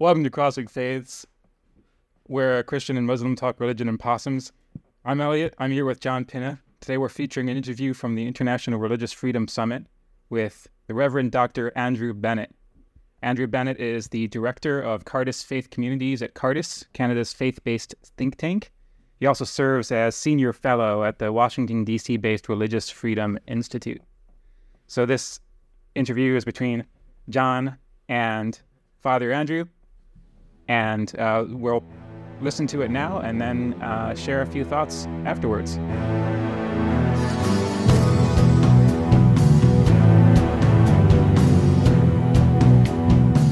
Welcome to Crossing Faiths, where Christian and Muslim talk religion and possums. I'm Elliot. I'm here with John Pinna. Today we're featuring an interview from the International Religious Freedom Summit with the Reverend Dr. Andrew Bennett. Andrew Bennett is the director of Cardus Faith Communities at Cardus, Canada's faith based think tank. He also serves as senior fellow at the Washington, D.C. based Religious Freedom Institute. So, this interview is between John and Father Andrew, and uh, we'll listen to it now and then uh, share a few thoughts afterwards.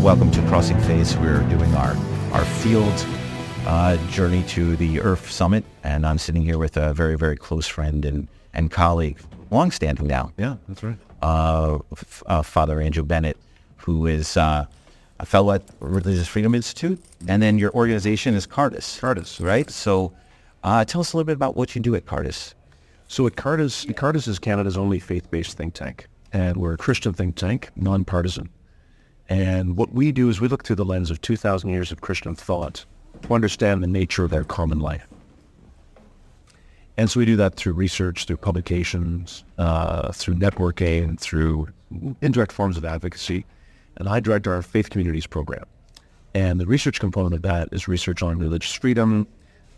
Welcome to Crossing Faiths. We're doing our, our field uh, journey to the IRF Summit, and I'm sitting here with a very, very close friend and, and colleague, longstanding now. Yeah, that's right. Uh, f- uh, Father Andrew Bennett, who is uh, a fellow at Religious Freedom Institute, and then your organization is Cardus. Cardus. right? So, uh, tell us a little bit about what you do at Cardus. So at Cardus, Cardus is Canada's only faith-based think tank, and we're a Christian think tank, nonpartisan. And what we do is we look through the lens of 2,000 years of Christian thought to understand the nature of their common life. And so we do that through research, through publications, uh, through networking, through indirect forms of advocacy. And I direct our faith communities program. And the research component of that is research on religious freedom,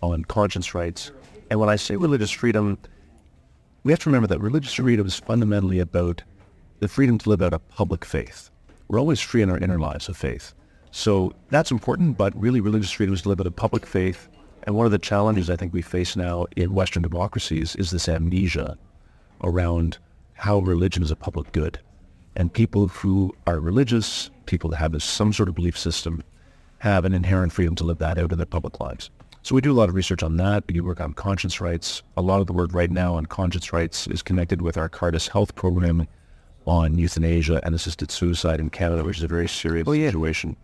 on conscience rights. And when I say religious freedom, we have to remember that religious freedom is fundamentally about the freedom to live out a public faith. We're always free in our inner lives of faith. So that's important, but really religious freedom is to live out a public faith. And one of the challenges I think we face now in Western democracies is this amnesia around how religion is a public good. And people who are religious, people that have some sort of belief system, have an inherent freedom to live that out in their public lives. So we do a lot of research on that. We work on conscience rights. A lot of the work right now on conscience rights is connected with our Cardus Health program on euthanasia and assisted suicide in Canada, which is a very serious Oh, yeah. situation.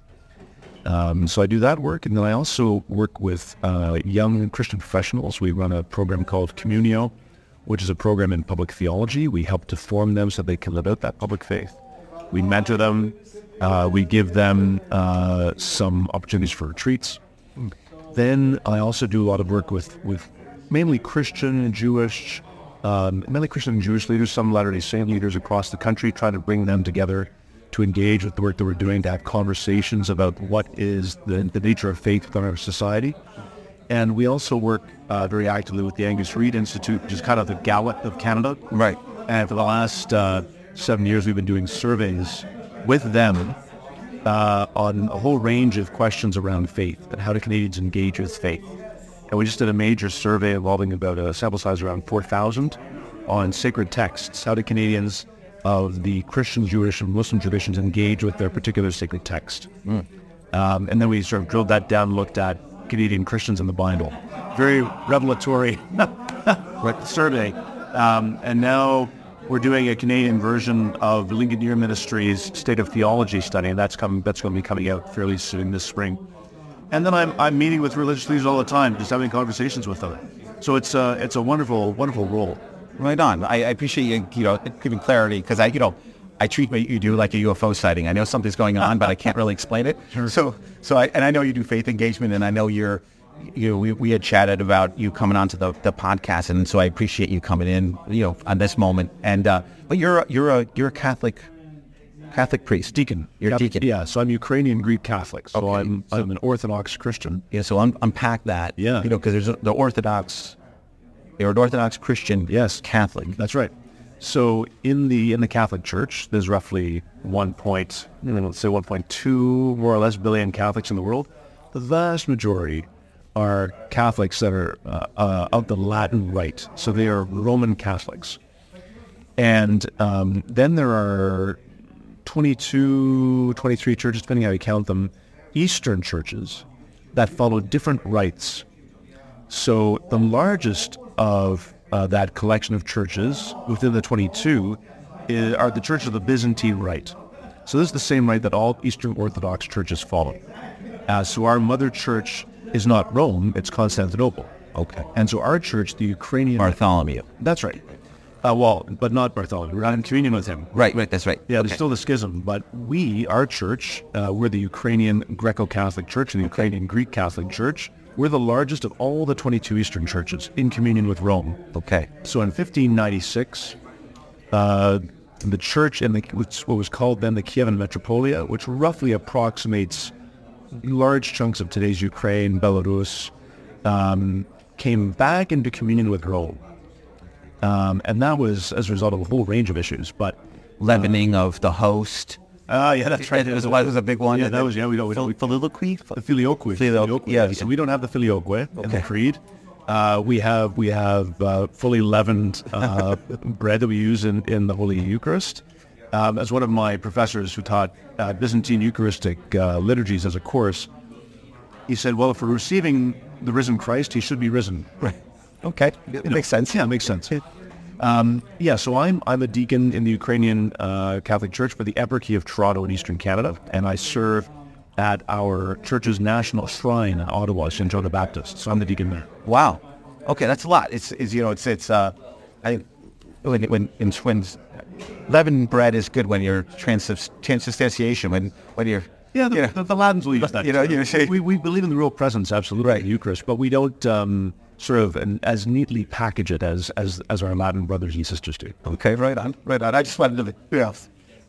Um, so I do that work, and then I also work with uh, young Christian professionals. We run a program called Communio, which is a program in public theology. We help to form them so they can live out that public faith. We mentor them. Uh, we give them uh, some opportunities for retreats. Then I also do a lot of work with, with mainly Christian and Jewish, um, mainly Christian and Jewish leaders, some Latter-day Saint leaders across the country, trying to bring them together to engage with the work that we're doing, to have conversations about what is the, the nature of faith within our society. And we also work uh, very actively with the Angus Reid Institute, which is kind of the Gallup of Canada. Right. And for the last uh, seven years, we've been doing surveys with them uh, on a whole range of questions around faith and how do Canadians engage with faith. And we just did a major survey involving about a sample size around 4,000 on sacred texts. How do Canadians of the Christian, Jewish, and Muslim traditions engage with their particular sacred text? Um, and then we sort of drilled that down, looked at Canadian Christians in the Bible. Very revelatory survey. Um, and now we're doing a Canadian version of Ligonier Ministries State of Theology study, and that's coming. That's going to be coming out fairly soon this spring. And then I'm, I'm meeting with religious leaders all the time, just having conversations with them. So it's a, it's a wonderful, wonderful role. Right on. I, I appreciate you, you know, giving clarity because I, you know, I treat what you do like a UFO sighting. I know something's going on, but I can't really explain it. So, so I, and I know you do faith engagement, and I know you're, you know, we, we had chatted about you coming onto the, the podcast, and so I appreciate you coming in, you know, on this moment. And uh, but you're a, you're a you're a Catholic, Catholic priest, Deacon. You're a deacon. Yeah, so I'm Ukrainian Greek Catholic. So Okay. I'm, I'm an Orthodox Christian. Yeah, so un- unpack that. Yeah. You know, because there's a, the Orthodox, you're an Orthodox Christian. Yes. Catholic. That's right. So in the in the Catholic Church, there's roughly one point, let's say 1.2 more or less billion Catholics in the world. The vast majority are Catholics that are uh, uh, of the Latin Rite, so they are Roman Catholics. And um, then there are 22, 23 churches, depending how you count them, Eastern churches that follow different rites. So the largest of uh, that collection of churches within the 22 is, are the Church of the Byzantine Rite. So this is the same rite that all Eastern Orthodox churches follow. Uh, so our mother church is not Rome, it's Constantinople. Okay. And so our church, the Ukrainian... Bartholomew. That's right. Uh, well, but not Bartholomew. We're not in communion with him. Right, right, that's right. Yeah, okay. there's still the schism, but we, our church, uh, we're the Ukrainian Greco-Catholic Church and the Ukrainian Greek Catholic Church. We're the largest of all the 22 Eastern churches in communion with Rome. Okay. So in 1596, uh, the church in the what was called then the Kievan Metropolia, which roughly approximates large chunks of today's Ukraine, Belarus, um, came back into communion with Rome. Um, and that was as a result of a whole range of issues. But Leavening of the host. Ah, yeah, that's right. It was, that was a big one. Yeah, that was yeah. We don't. We, Fil- we, Filioque? the filioque. Filioque, yeah. So we don't have the filioque in the creed. Uh, we have we have uh, fully leavened uh, bread that we use in, in the Holy Eucharist. Um, as one of my professors who taught uh, Byzantine Eucharistic uh, liturgies as a course, he said, "Well, if we're receiving the risen Christ, he should be risen." Right. Okay. It makes sense. Yeah, it makes sense. Um, yeah, so I'm I'm a deacon in the Ukrainian uh, Catholic Church for the Eparchy of Toronto in Eastern Canada, and I serve at our church's national shrine in Ottawa, St. John the Baptist. So I'm the deacon there. Wow. Okay, that's a lot. It's, it's you know, it's it's uh, I when when in when leavened bread is good when you're transubs- transubstantiation when when you're Yeah, the, you know, the, the Latins will use that. You know, you say- we, we believe in the real presence, absolutely, Right. in the Eucharist, but we don't um, sort of an, as neatly package it as, as as our Latin brothers and sisters do. Okay, right on, right on. I just wanted to you know,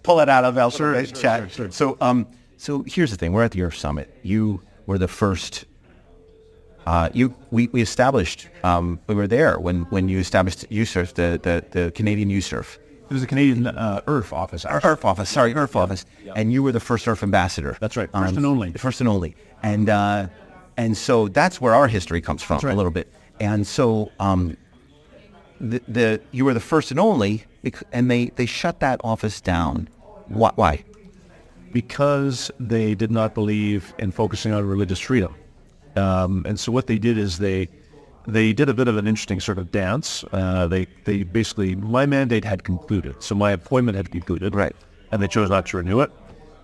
pull it out of El Sure, sure, chat. sure, sure. So, um, so here's the thing: we're at the IRF Summit. You were the first. Uh, you we, we established. Um, we were there when, when you established USURF, the, the, the Canadian USURF. It was the Canadian uh, office. actually. IRF office, sorry, IRF office, and you were the first IRF ambassador. That's right, first and only. First and only, and uh, and so that's where our history comes from right. a little bit. And so um, the, the you were the first and only, and they they shut that office down. Why? why? because they did not believe in focusing on religious freedom. Um, and so what they did is they they did a bit of an interesting sort of dance. Uh, they they basically my mandate had concluded, so my appointment had concluded, Right. And they chose not to renew it,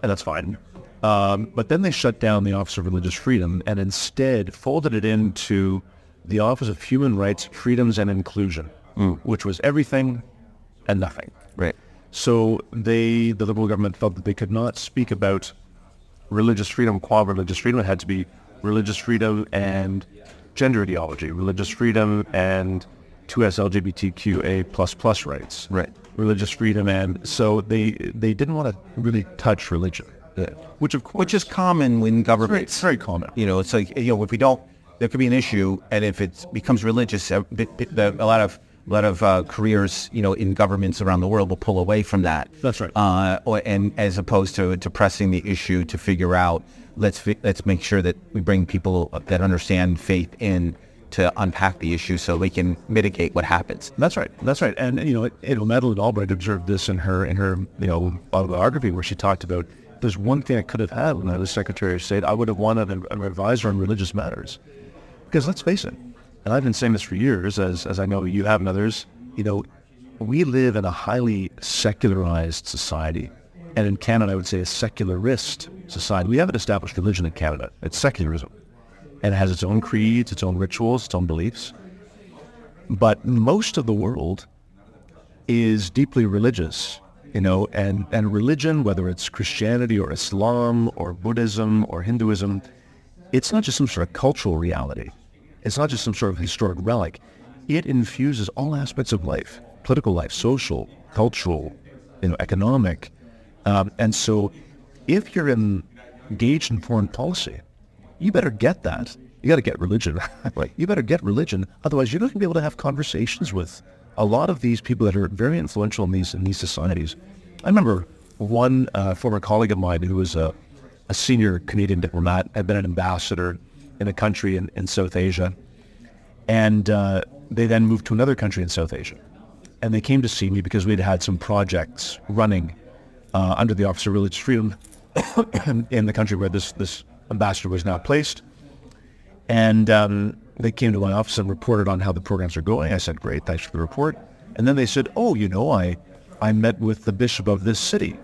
and that's fine. Um, but then they shut down the Office of Religious Freedom and instead folded it into the Office of Human Rights, Freedoms, and Inclusion, which was everything and nothing. Right. So they, the Liberal government, felt that they could not speak about religious freedom qua religious freedom. It had to be religious freedom and gender ideology, religious freedom and 2S LGBTQA plus plus rights. Right. Religious freedom and so they they didn't want to really touch religion. Which of course Which is common when governments. it's very common. You know, it's like you know, if we don't, there could be an issue, and if it becomes religious, a, bit- a lot of a lot of uh, careers, you know, in governments around the world will pull away from that. That's right. Uh, or, and as opposed to, to pressing the issue to figure out, let's fi- let's make sure that we bring people that understand faith in to unpack the issue so we can mitigate what happens. That's right. That's right. And you know, you know, Madeleine Albright observed this in her in her you know autobiography where she talked about there's one thing I could have had when I was Secretary of State. I would have wanted an, an advisor on religious matters, because let's face it, and I've been saying this for years, as as I know you have and others. You know, we live in a highly secularized society, and in Canada, I would say a secularist society. We have an established religion in Canada. It's secularism, and it has its own creeds, its own rituals, its own beliefs. But most of the world is deeply religious, you know, and, and religion, whether it's Christianity or Islam or Buddhism or Hinduism, it's not just some sort of cultural reality. It's not just some sort of historic relic. It infuses all aspects of life, political life, social, cultural, you know, economic. Um, and so if you're in, engaged in foreign policy, you better get that. You got to get religion. You better get religion. Otherwise, you're not going to be able to have conversations with a lot of these people that are very influential in these in these societies. I remember one uh, former colleague of mine who was a, a senior Canadian diplomat, had been an ambassador in a country in, in South Asia, and uh, they then moved to another country in South Asia. And they came to see me because we'd had some projects running uh, under the Office of Religious Freedom in the country where this, this ambassador was now placed. And um, they came to my office and reported on how the programs are going. I said, great, thanks for the report. And then they said, oh, you know, I, I met with the bishop of this city.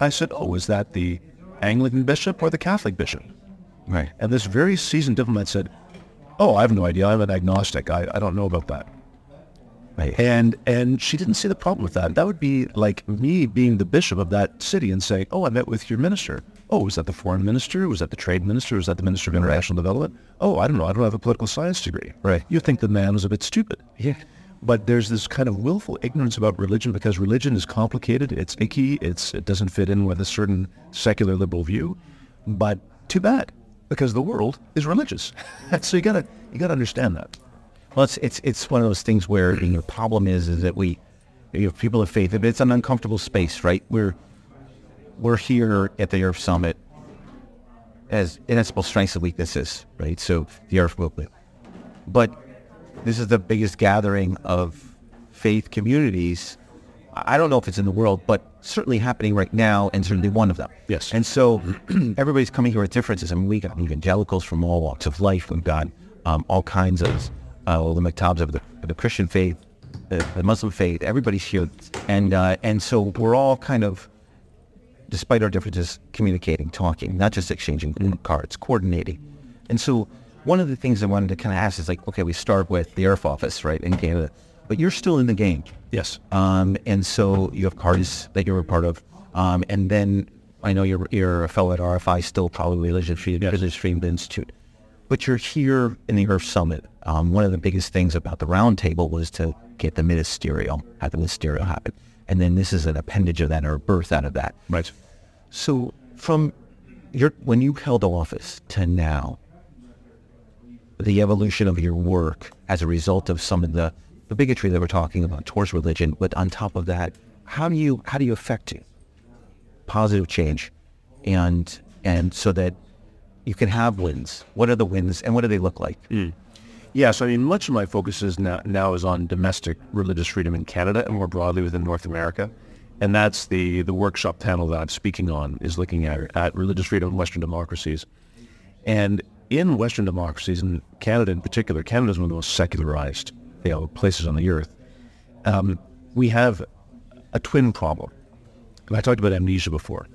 I said, oh, was that the Anglican bishop or the Catholic bishop? Right. And this very seasoned diplomat said, oh, I have no idea. I'm an agnostic. I, I don't know about that. Right. And and she didn't see the problem with that. That would be like me being the bishop of that city and saying, "Oh, I met with your minister. Oh, was that the foreign minister? Was that the trade minister? Was that the minister of international development? Oh, I don't know. I don't have a political science degree. Right. You think the man was a bit stupid. Yeah. But there's this kind of willful ignorance about religion because religion is complicated. It's icky. It's it doesn't fit in with a certain secular liberal view. But too bad because the world is religious. so you gotta you gotta understand that. Well, it's it's it's one of those things where you know, the problem is is that we, you know, people of faith, it's an uncomfortable space, right? We're we're here at the IRF Summit as inestimable strengths and weaknesses, right? So the Earth will, live. but this is the biggest gathering of faith communities. I don't know if it's in the world, but certainly happening right now, and certainly one of them. Yes. And so everybody's coming here with differences. I mean, we got evangelicals from all walks of life. We've got um, all kinds of uh, the maktabs of the, of the Christian faith, the, the Muslim faith. Everybody's here, and uh, and so we're all kind of, despite our differences, communicating, talking, not just exchanging Cardus, coordinating. And so one of the things I wanted to kind of ask is like, okay, we start with the IRF Office, right, in Canada, but you're still in the game. Yes. Um, and so you have cards that you're a part of. Um, and then I know you're, you're a fellow at RFI, still probably Freedom, Yes. Freedom Institute. But you're here in the IRF Summit. Um, one of the biggest things about the roundtable was to get the ministerial, have the ministerial happen. And then this is an appendage of that or a birth out of that. Right. So from your, when you held office to now, the evolution of your work as a result of some of the, the bigotry that we're talking about towards religion, but on top of that, how do you how do you affect it? Positive change, and and so that you can have wins. What are the wins, and what do they look like? Hmm. Yeah, so I mean, much of my focus is now, now is on domestic religious freedom in Canada and more broadly within North America. And that's the, the workshop panel that I'm speaking on is looking at, at religious freedom in Western democracies. And in Western democracies, and Canada in particular, Canada is one of the most secularized you know, places on the earth. Um, we have a twin problem. And I talked about amnesia before.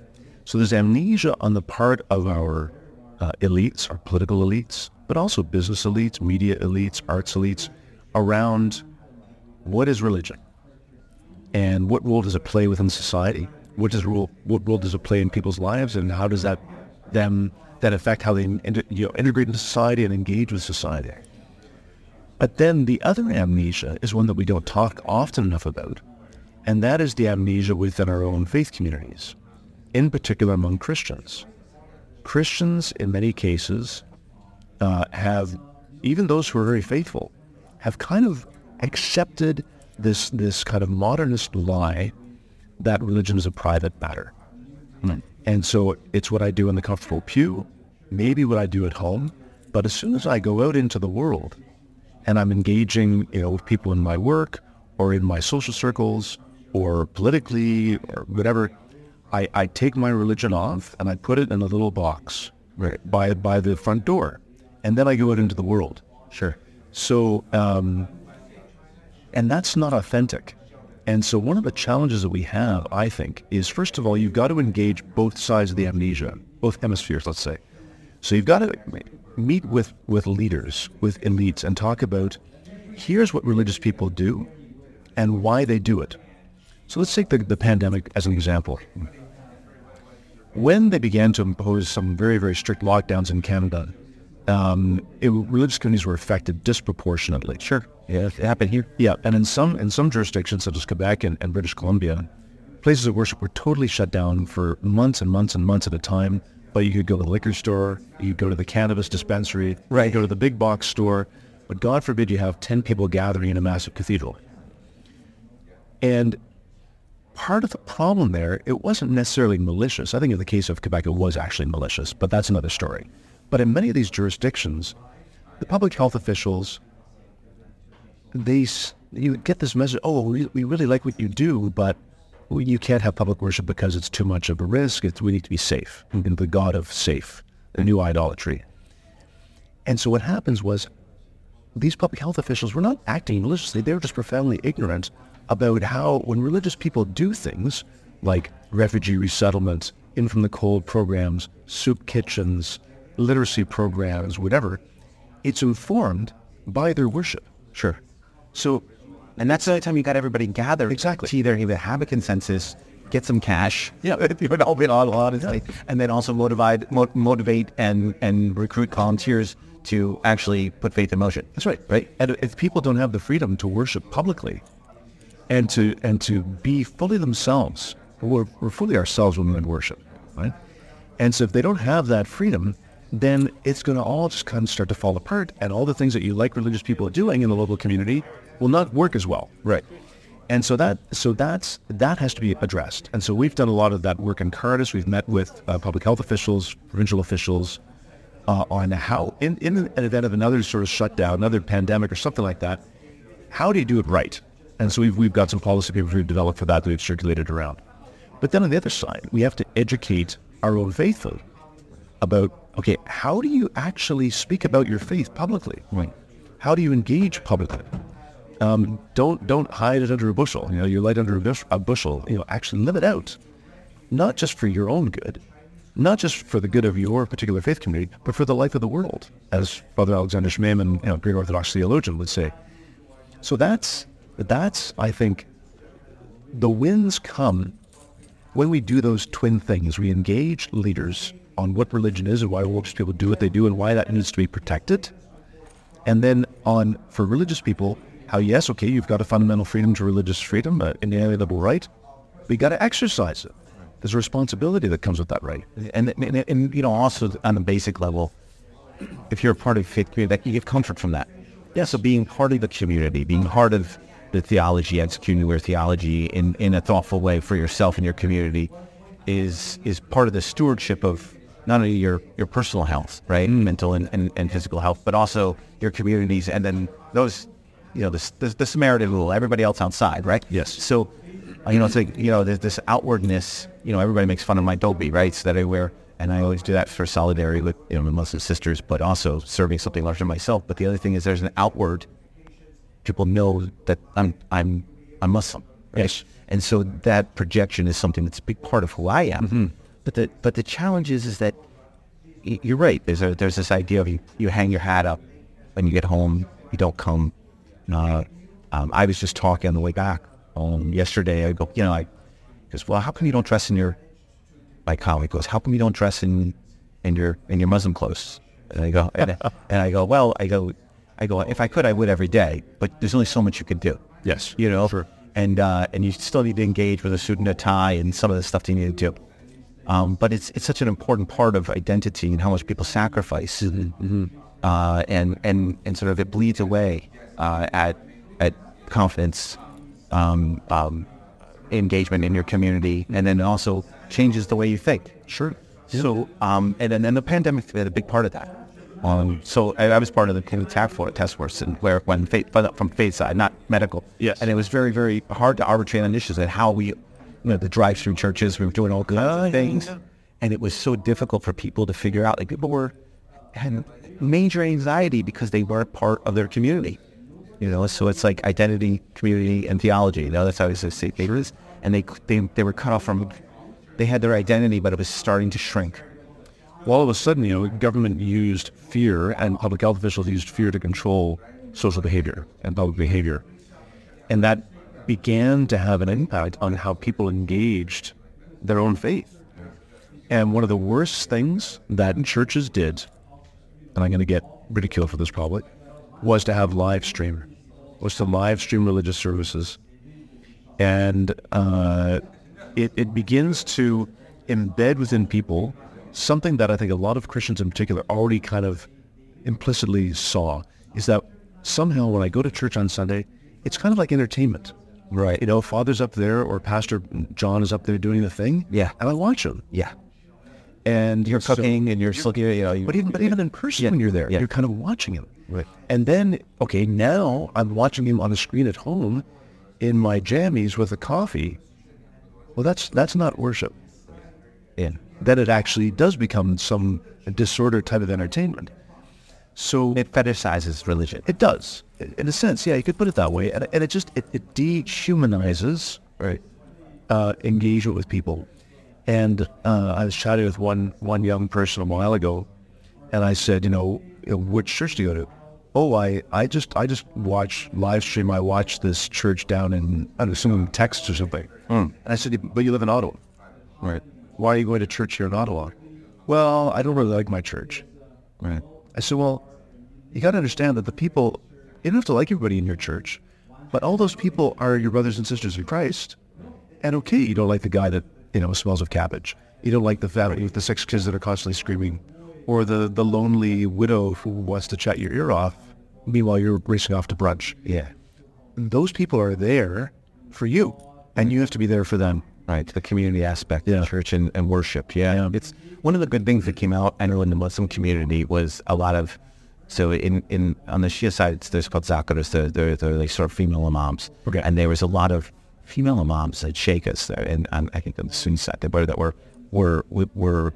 So there's amnesia on the part of our uh, elites, our political elites, but also business elites, media elites, arts elites, around what is religion and what role does it play within society? What does role, what role does it play in people's lives, and how does that them that affect how they you know, integrate into society and engage with society? But then the other amnesia is one that we don't talk often enough about, and that is the amnesia within our own faith communities, in particular among Christians. Christians, in many cases, uh, have, even those who are very faithful, have kind of accepted this this kind of modernist lie that religion is a private matter. And so it's what I do in the comfortable pew, maybe what I do at home, but as soon as I go out into the world and I'm engaging, you know, with people in my work or in my social circles or politically or whatever, I, I take my religion off and I put it in a little box Right. by by the front door, and then I go out into the world. Sure. So, um, and that's not authentic. And so one of the challenges that we have, I think, is first of all, you've got to engage both sides of the amnesia, both hemispheres, let's say. So you've got to meet with, with leaders, with elites, and talk about here's what religious people do and why they do it. So let's take the, the pandemic as an example. When they began to impose some very, very strict lockdowns in Canada, um, it, religious communities were affected disproportionately. Sure. Yeah, it happened here. Yeah, and in some in some jurisdictions such as Quebec and, and British Columbia, places of worship were totally shut down for months and months and months at a time. But you could go to the liquor store, you could go to the cannabis dispensary, Right. you could go to the big box store, but God forbid you have ten people gathering in a massive cathedral. And part of the problem there, it wasn't necessarily malicious. I think in the case of Quebec, it was actually malicious, but that's another story. But in many of these jurisdictions, the public health officials, they you get this message, oh, we, we really like what you do, but you can't have public worship because it's too much of a risk. It's, we need to be safe. And the God of safe, the new idolatry. And so what happens was these public health officials were not acting maliciously. They were just profoundly ignorant about how when religious people do things like refugee resettlement, in from the cold programs, soup kitchens, literacy programs, whatever, it's informed by their worship. Sure. So And that's the only time you got everybody gathered. Exactly. To either either have a consensus, get some cash, Yeah. you know, all honesty, and then also motivate, mo- motivate and, and recruit volunteers to actually put faith in motion. That's right. Right. And if people don't have the freedom to worship publicly and to and to be fully themselves, we're, we're fully ourselves when we worship, right? And so if they don't have that freedom, then it's going to all just kind of start to fall apart, and all the things that you like religious people doing in the local community will not work as well. Right. And so that so that's that has to be addressed. And so we've done a lot of that work in Cardus. We've met with uh, public health officials, provincial officials, uh, on how in, in an event of another sort of shutdown, another pandemic or something like that, how do you do it right? And so we've we've got some policy papers we've developed for that that we've circulated around. But then on the other side, we have to educate our own faithful about okay, how do you actually speak about your faith publicly? Right. How do you engage publicly? Um, don't don't hide it under a bushel. You know, you light under a, bush, a bushel. You know, actually live it out, not just for your own good, not just for the good of your particular faith community, but for the life of the world, as Father Alexander Schmemann, you know, great Orthodox theologian, would say. So that's that's I think the wins come when we do those twin things. We engage leaders on what religion is and why religious people do what they do and why that needs to be protected. And then on for religious people, how yes, okay, you've got a fundamental freedom to religious freedom, an inalienable right, but you got to exercise it. There's a responsibility that comes with that right. And, and, and, you know, also on the basic level, if you're a part of faith community, that you get comfort from that. Yeah. So being part of the community, being part of the theology, executing your theology in, in a thoughtful way for yourself and your community is is part of the stewardship of not only your, your personal health, right, mm. mental and, and, and physical health, but also your communities and then those, you know, the, the, the Samaritan rule, everybody else outside, right? Yes. So, you know, it's like, you know, there's this outwardness, you know, everybody makes fun of my Dolby, right? So that I wear, and I always do that for solidarity with, you know, my Muslim sisters, but also serving something larger than myself. But the other thing is there's an outward, people know that I'm, I'm, I'm Muslim. Right? Yes. And so that projection is something that's a big part of who I am. Mm-hmm. But the, but the challenge is, is that you're right. There's a, there's this idea of you, you hang your hat up when you get home, you don't come. Uh, um, I was just talking on the way back um, yesterday. I go, you know, I goes, well, how come you don't dress in your? My colleague goes, how come you don't dress in in your in your Muslim clothes? And I go, and, and I go, well, I go, I go, if I could, I would every day, but there's only so much you could do. Yes. you know, Sure. and uh, and you still need to engage with a suit and a tie and some of the stuff that you need to do. Um, but it's it's such an important part of identity and how much people sacrifice, uh, and and and sort of it bleeds away uh, at at confidence, um, um, engagement in your community, and then also changes the way you think. Sure. So, um, and then and the pandemic had a big part of that. Um, so I, I was part of the task force, task force, and where when faith, from faith side, not medical. Yes. And it was very, very hard to arbitrate on issues and how we, you know, the drive-through churches, we were doing all kinds Oh, of things, and it was so difficult for people to figure out. Like people were had major anxiety because they weren't part of their community. You know, so it's like identity, community, and theology. You know, that's how I say is. And they they they were cut off from. They had their identity, but it was starting to shrink. Well, all of a sudden, you know, government used fear and public health officials used fear to control social behavior and public behavior. And that began to have an impact on how people engaged their own faith. And one of the worst things that churches did, and I'm going to get ridiculed for this probably, was to have live stream, was to live stream religious services. And uh, it, it begins to embed within people something that I think a lot of Christians in particular already kind of implicitly saw is that somehow when I go to church on Sunday, it's kind of like entertainment. Right. You know, Father's up there or Pastor John is up there doing the thing. Yeah. And I watch him. Yeah. And You're so- cooking and you're still, you know, you, but even but even in person Yeah, when you're there, yeah. you're kind of watching him. Right. And then okay, now I'm watching him on a screen at home in my jammies with a coffee. Well, that's that's not worship. yeah. Then it actually does become some disorder type of entertainment. So it fetishizes religion. it does, in a sense. Yeah, you could put it that way. And, and it just it, it dehumanizes Right. uh, engagement with people. And uh, I was chatting with one one young person a while ago, and I said, you know, you know, which church do you go to? oh, I, I just I just watch live stream. I watch this church down in I don't know, some Texas or something. And I said, but you live in Ottawa, Right. why are you going to church here in Ottawa? Well, I don't really like my church. Right. I said, well, you got to understand that the people, you don't have to like everybody in your church, but all those people are your brothers and sisters in Christ. And okay, you don't like the guy that, you know, smells of cabbage. You don't like the family with the six kids that are constantly screaming or the, the lonely widow who wants to chat your ear off. Meanwhile, you're racing off to brunch. Yeah. Those people are there for you and you have to be there for them. Right. The community aspect Yeah. of church and, and worship. Yeah. Yeah. It's one of the good things that came out, I know, in the Muslim community was a lot of, so in, in on the Shia side, it's, there's called Zakaras, they're, they're, they're like sort of female imams. Okay. And there was a lot of female imams that sheikhs there, and, I think on the Sunni side, that were, that were, were, were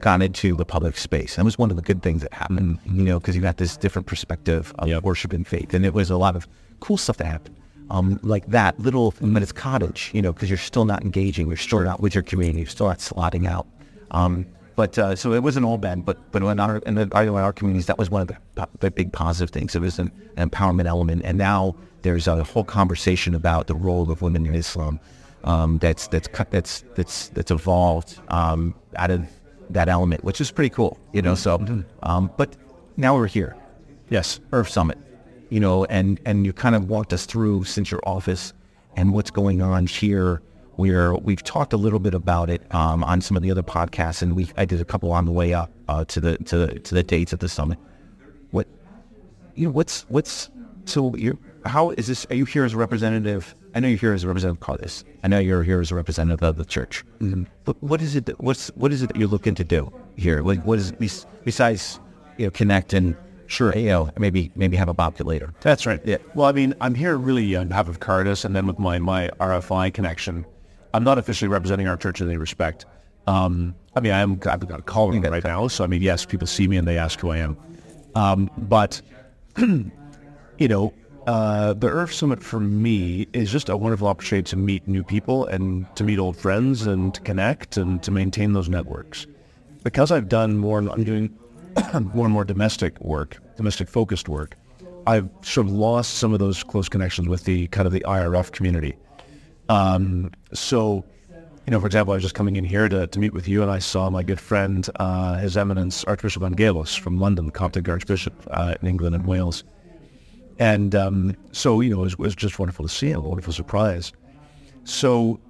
gone into the public space. That was one of the good things that happened, mm-hmm. you know, because you got this different perspective of worship and faith. And it was a lot of cool stuff that happened. Um, like that little, but it's cottage, you know, because you're still not engaging, you're still not with your community, you're still not slotting out. Um, but uh, so it wasn't all bad, but but in our in, the, in our communities, that was one of the, the big positive things. It was an, an empowerment element, and now there's a whole conversation about the role of women in Islam um, that's that's that's that's that's evolved um, out of that element, which is pretty cool, you know. So, um, but now we're here, Yes. IRF Summit, you know, and and you kind of walked us through since your office and what's going on here. Where we've talked a little bit about it um, on some of the other podcasts, and we I did a couple on the way up uh, to the to the to the dates at the summit. What you know, what's what's so you how is this? Are you here as a representative? I know you're here as a representative of Cardus. I know you're here as a representative of the church. But what is it? That, what's what is it that you're looking to do here? Like, what is besides you know connect and sure you know maybe maybe have a bobcat later. That's right. Yeah. Well, I mean, I'm here really on behalf of Cardus, and then with my my RFI connection, I'm not officially representing our church in any respect. Um, I mean, I am. I've got a call right now, so I mean, yes, people see me and they ask who I am. Um, but you know, uh, the IRF Summit for me is just a wonderful opportunity to meet new people and to meet old friends and to connect and to maintain those networks. Because I've done more, I'm doing more and more domestic work, domestic focused work. I've sort of lost some of those close connections with the kind of the IRF community. Um, so, you know, for example, I was just coming in here to, to meet with you, and I saw my good friend, uh, His Eminence Archbishop Angaelos from London, Coptic Archbishop uh, in England and Wales. And um, so, you know, it was, it was just wonderful to see him, a wonderful surprise. So,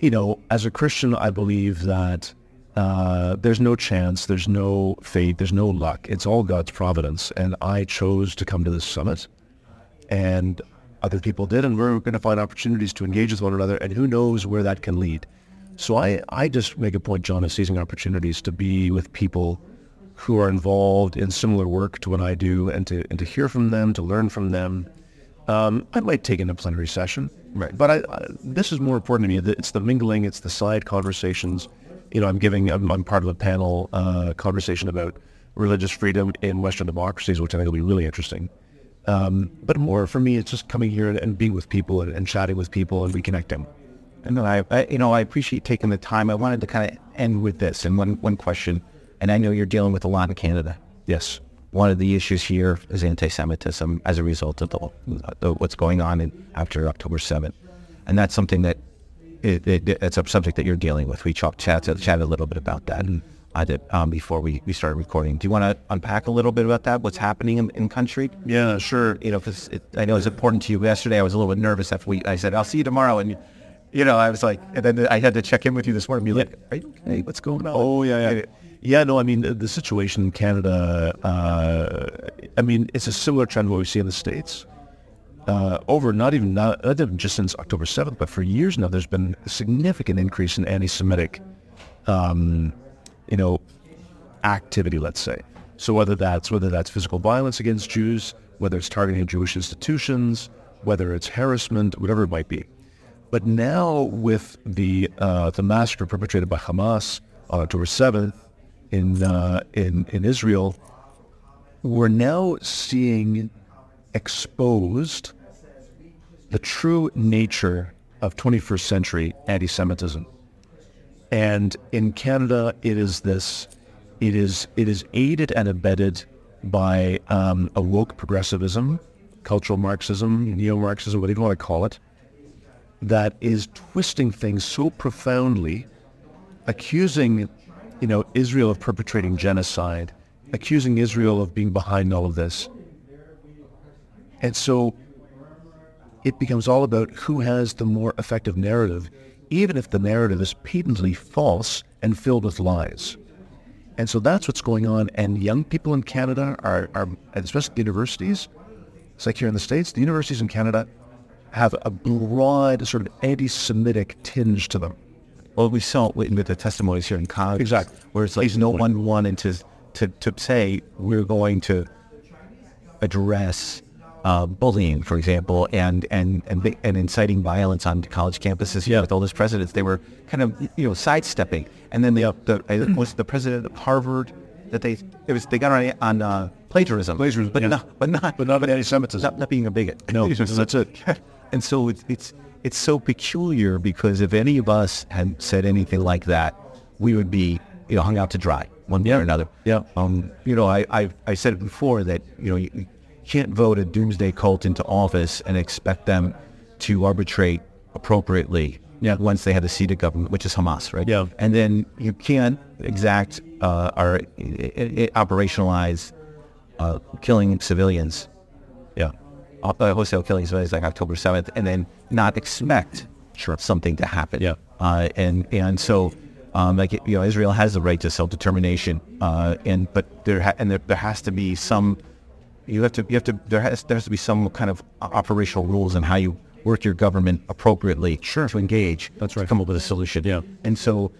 you know, as a Christian, I believe that uh, there's no chance, there's no fate, there's no luck. It's all God's providence. And I chose to come to this summit. And other people did, and we're going to find opportunities to engage with one another, and who knows where that can lead. So I, I just make a point, John, of seizing opportunities to be with people who are involved in similar work to what I do, and to and to hear from them, to learn from them. Um, I might take in a plenary session, Right. But I, I, this is more important to me. It's the mingling, it's the side conversations. You know, I'm giving, I'm, I'm part of a panel uh, conversation about religious freedom in Western democracies, which I think will be really interesting. Um, but more for me, it's just coming here and, and being with people and, and chatting with people and reconnecting. And I, I, you know, I appreciate taking the time. I wanted to kind of end with this and one one question, and I know you're dealing with a lot in Canada. Yes. One of the issues here is anti-Semitism as a result of the, the what's going on in, after October 7th, and that's something that it, it, it's a subject that you're dealing with. We talked chat, chatted a little bit about that. I did um, before we, we started recording. Do you want to unpack a little bit about that? What's happening in, in country? Yeah, sure. you know, because I know it's important to you. Yesterday, I was a little bit nervous after we. I said, "I'll see you tomorrow," and you know, I was like, and then I had to check in with you this morning. Be like, "Are you okay? What's going on?" Oh yeah, yeah, yeah. No, I mean the, the situation in Canada. Uh, I mean it's a similar trend what we see in the states. Uh, over not even not, not even just since October seventh, but for years now, there's been a significant increase in anti-Semitic, um, you know, activity. Let's say. So whether that's whether that's physical violence against Jews, whether it's targeting Jewish institutions, whether it's harassment, whatever it might be. But now with the uh, the massacre perpetrated by Hamas on October seventh in uh, in in Israel, we're now seeing exposed the true nature of 21st century anti-Semitism. And in Canada, it is this, it is it is aided and abetted by um, a woke progressivism, cultural Marxism, neo-Marxism, whatever you want to call it, that is twisting things so profoundly, accusing, you know, Israel of perpetrating genocide, accusing Israel of being behind all of this. And so it becomes all about who has the more effective narrative, even if the narrative is patently false and filled with lies. And so that's what's going on. And young people in Canada are, are especially the universities, it's like here in the States, the universities in Canada have a broad sort of anti-Semitic tinge to them. Well, we saw it with the testimonies here in college. Exactly. Where it's like no one wanted to, to, to say we're going to address uh, bullying, for example, and and and, and inciting violence on college campuses yeah. with all these presidents. They were kind of you know sidestepping, and then the, the was the president of Harvard that they it was they got on, on uh, plagiarism, plagiarism, but yeah. not but not but not anti-Semitism, not, not being a bigot. No, that's it. And so it's, it's it's so peculiar because if any of us had said anything like that, we would be you know hung out to dry one way yeah. or another. Yeah. Um. You know, I I I said it before that you know you can't vote a doomsday cult into office and expect them to arbitrate appropriately. Yeah. Once they have the seat of government, which is Hamas, right? Yeah. And then you can't exact uh, or operationalize uh, killing civilians. Yeah uh, wholesale killings like October 7th, and then not expect sure. something to happen. Yeah. Uh, and and so, um, like you know, Israel has the right to self determination, uh, and but there ha- and there, there has to be some. You have to you have to there has there has to be some kind of operational rules on how you work your government appropriately sure. to engage. That's right. To come up with a solution. Yeah. And so,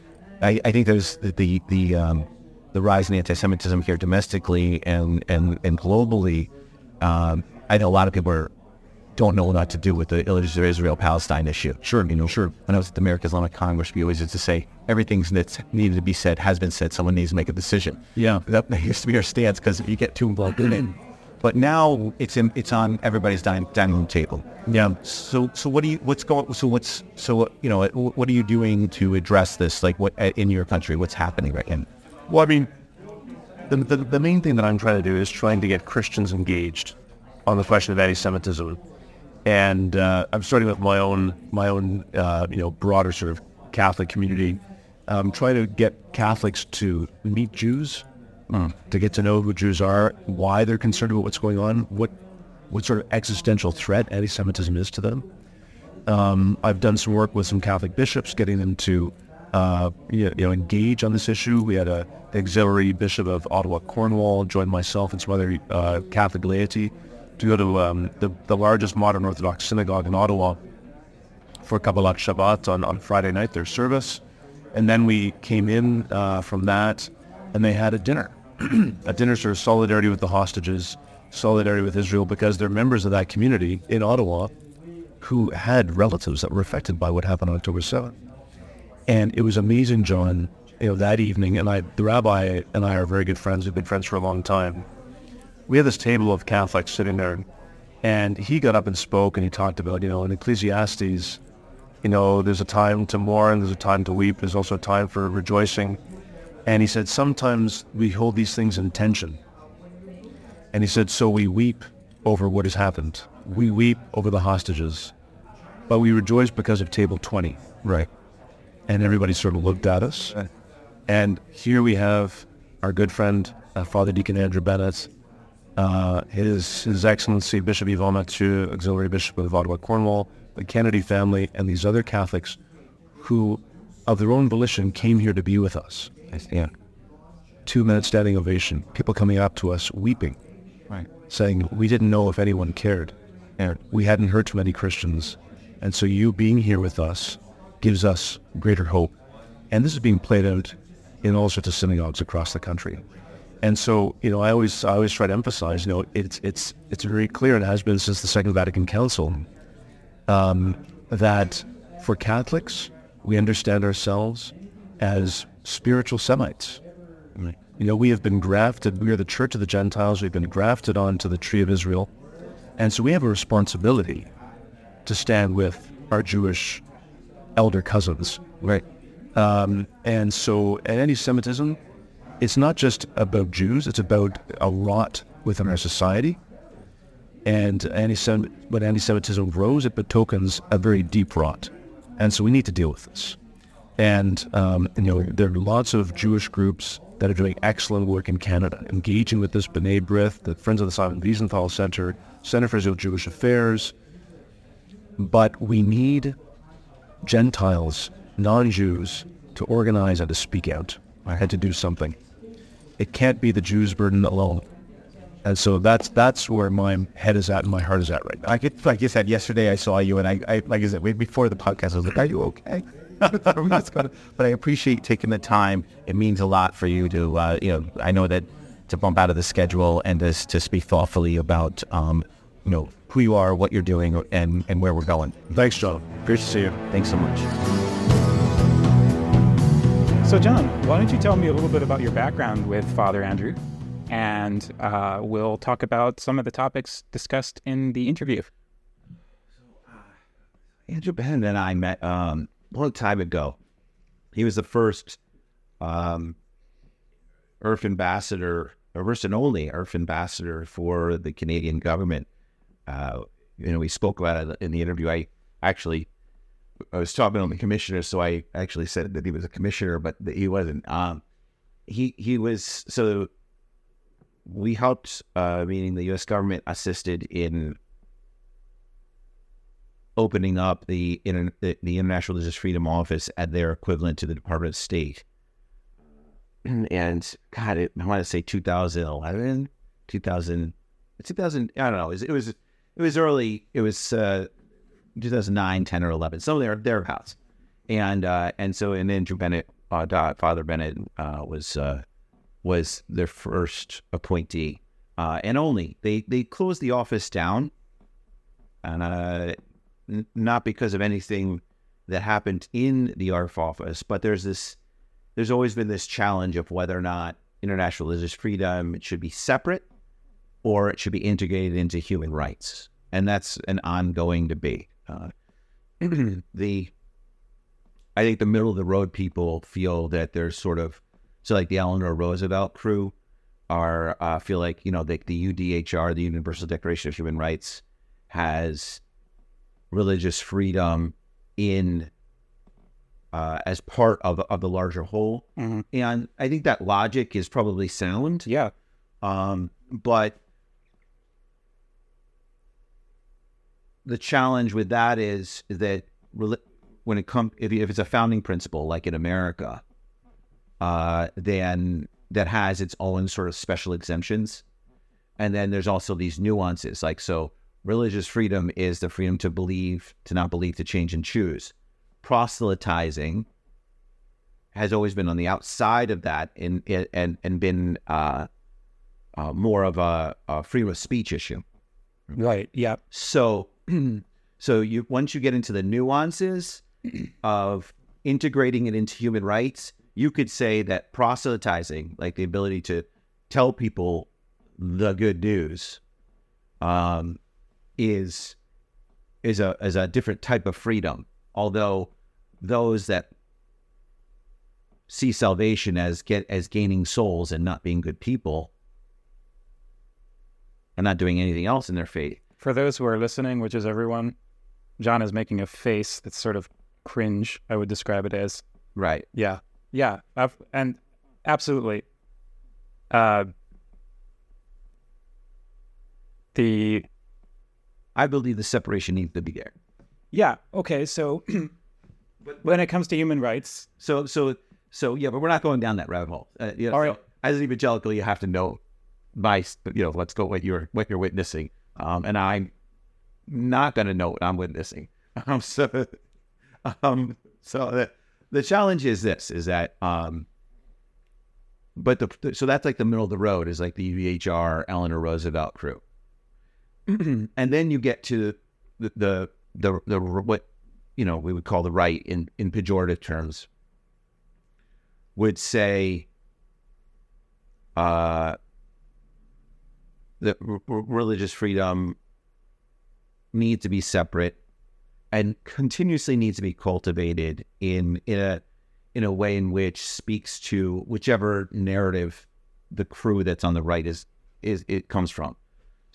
I, I think there's the the the, um, the rise in anti-Semitism here domestically and and and globally. Um, I know a lot of people are, don't know what to do with the Israel-Palestine issue. Sure, you know. Sure. When I was at the American Islamic Congress, we always used to say everything that's needed to be said has been said. Someone needs to make a decision. Yeah, that used to be our stance because if you get too involved in it. But now it's in, it's on everybody's dining, dining room table. Yeah. So so what do you what's going so what's so you know what are you doing to address this? Like what in your country? What's happening right now? Well, I mean, the, the the main thing that I'm trying to do is trying to get Christians engaged on the question of anti-Semitism, and uh, I'm starting with my own my own uh, you know broader sort of Catholic community. I'm trying to get Catholics to meet Jews, mm. to get to know who Jews are, why they're concerned about what's going on, what what sort of existential threat anti-Semitism is to them. Um, I've done some work with some Catholic bishops, getting them to uh, you, know, engage on this issue. We had a auxiliary bishop of Ottawa, Cornwall, joined myself and some other uh, Catholic laity to go to um, the, the largest modern Orthodox synagogue in Ottawa for Kabbalat Shabbat on, on Friday night, their service. And then we came in uh, from that and they had a dinner. a dinner sort of solidarity with the hostages, solidarity with Israel, because they're members of that community in Ottawa who had relatives that were affected by what happened on October 7th. And it was amazing, John, you know, that evening, and I, the rabbi and I are very good friends. We've been friends for a long time we had this table of Catholics sitting there, and he got up and spoke, and he talked about, you know, in Ecclesiastes, you know, there's a time to mourn, there's a time to weep, there's also a time for rejoicing. And he said, sometimes we hold these things in tension. And he said, so we weep over what has happened. We weep over the hostages, but we rejoice because of table 20. Right. And everybody sort of looked at us. Right. And here we have our good friend, uh, Father Deacon Andrew Bennett, uh, his His Excellency Bishop Yvan Mathieu, Auxiliary Bishop of Ottawa Cornwall, the Kennedy family, and these other Catholics who, of their own volition, came here to be with us. Yeah. Two minute standing ovation. People coming up to us weeping, right. saying, "We didn't know if anyone cared. cared. We hadn't heard too many Christians, and so you being here with us gives us greater hope." And this is being played out in all sorts of synagogues across the country. And so, you know, I always I always try to emphasize, you know, it's it's it's very clear and has been since the Second Vatican Council um, that for Catholics we understand ourselves as spiritual Semites. You know, we have been grafted. We are the Church of the Gentiles. We've been grafted onto the tree of Israel, and so we have a responsibility to stand with our Jewish elder cousins. Right. Um, and so, anti-Semitism it's not just about Jews; it's about a rot within our society. And anti when anti-Semitism grows, it betokens a very deep rot, and so we need to deal with this. And um, you know, there are lots of Jewish groups that are doing excellent work in Canada, engaging with this B'nai B'rith, the Friends of the Simon Wiesenthal Center, Center for Israel-Jewish Affairs. But we need Gentiles, non-Jews, to organize and to speak out and to do something. It can't be the Jews' burden alone. And so that's that's where my head is at and my heart is at right now. I could, like you said, yesterday I saw you and I, I like I said, before the podcast, I was like, are you okay? but I appreciate taking the time. It means a lot for you to, uh, you know, I know that to bump out of the schedule and to, to speak thoughtfully about, um, you know, who you are, what you're doing, and, and where we're going. Thanks, John. Great to see you. Thanks so much. So, John, why don't you tell me a little bit about your background with Father Andrew? And uh, we'll talk about some of the topics discussed in the interview. So, Andrew Bennett and I met um, a long time ago. He was the first um, ambassador, or first and only IRF ambassador for the Canadian government. Uh, you know, we spoke about it in the interview. I actually, I was talking on the commissioner, so I actually said that he was a commissioner, but he wasn't. Um, he he was so. We helped, uh, meaning the U.S. government assisted in opening up the, the, the International Religious Freedom Office at their equivalent to the Department of State. And God, it, I want to say 2011, 2000, 2000. I don't know. It was it was, it was early. It was uh, 2009, 10, or 11. So there thereabouts. And uh, and so and then Drew Bennett, uh, Father Bennett, uh, was uh, was their first appointee, uh, and only they they closed the office down, and uh, not because of anything that happened in the IRF office, but there's this, there's always been this challenge of whether or not international religious freedom it should be separate or it should be integrated into human rights, and that's an ongoing debate. Uh, the, I think the middle of the road people feel that there's sort of, so like the Eleanor Roosevelt crew are uh, feel like you know the, the UDHR, the Universal Declaration of Human Rights, has religious freedom in uh, as part of of the larger whole. Mm-hmm. And I think that logic is probably sound. Yeah. Um, but the challenge with that is that when it comes, if, if it's a founding principle like in America, uh, then that has its own sort of special exemptions. And then there's also these nuances, like so religious freedom is the freedom to believe, to not believe, to change and choose. Proselytizing has always been on the outside of that and and and been uh, uh, more of a, a, freedom of speech issue. Right. Yeah. So so you once you get into the nuances of integrating it into human rights, you could say that proselytizing, like the ability to tell people the good news, um, is is a is a different type of freedom. Although those that see salvation as get as gaining souls and not being good people and not doing anything else in their faith. For those who are listening, which is everyone, John is making a face that's sort of cringe. I would describe it as. Right. Yeah. Yeah. I've, and absolutely. Uh, the I believe the separation needs to be there. Yeah. Okay. So when it comes to human rights, so so so yeah, but we're not going down that rabbit hole. Uh, you know, All right. So as an evangelical, you have to know my you know let's go what you're what you're witnessing, um, and I'm not going to know what I'm witnessing. Um, so um, so the the challenge is this: is that um, but the so that's like the middle of the road is like the UDHR Eleanor Roosevelt crew. and then you get to the, the the the what you know we would call the right in in pejorative terms would say uh that r- religious freedom needs to be separate and continuously needs to be cultivated in in a in a way in which speaks to whichever narrative the crew that's on the right is is it comes from.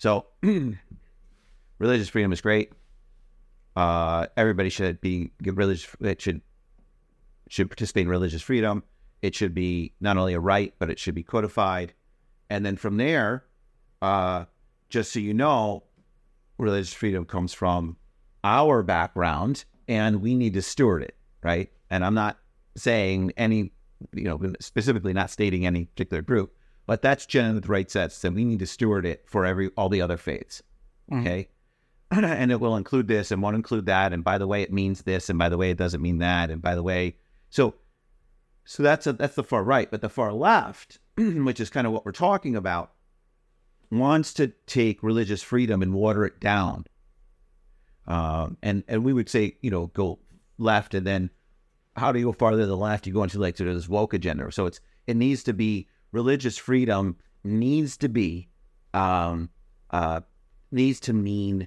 So religious freedom is great. Uh, everybody should be religious. It should should participate in religious freedom. It should be not only a right, but it should be codified. And then from there, uh, just so you know, religious freedom comes from our background, and we need to steward it, right? And I'm not saying any, you know, specifically not stating any particular group, but that's generally the right sense. And we need to steward it for every all the other faiths. Okay. Mm-hmm. and it will include this and won't include that. And by the way, it means this, and by the way, it doesn't mean that. And by the way, so so that's a, that's the far right, but the far left, which is kind of what we're talking about, wants to take religious freedom and water it down. Um, and and we would say, you know, go left, and then how do you go farther to the left? You go into like sort of this woke agenda. So it's it needs to be religious freedom needs to be um, uh, needs to mean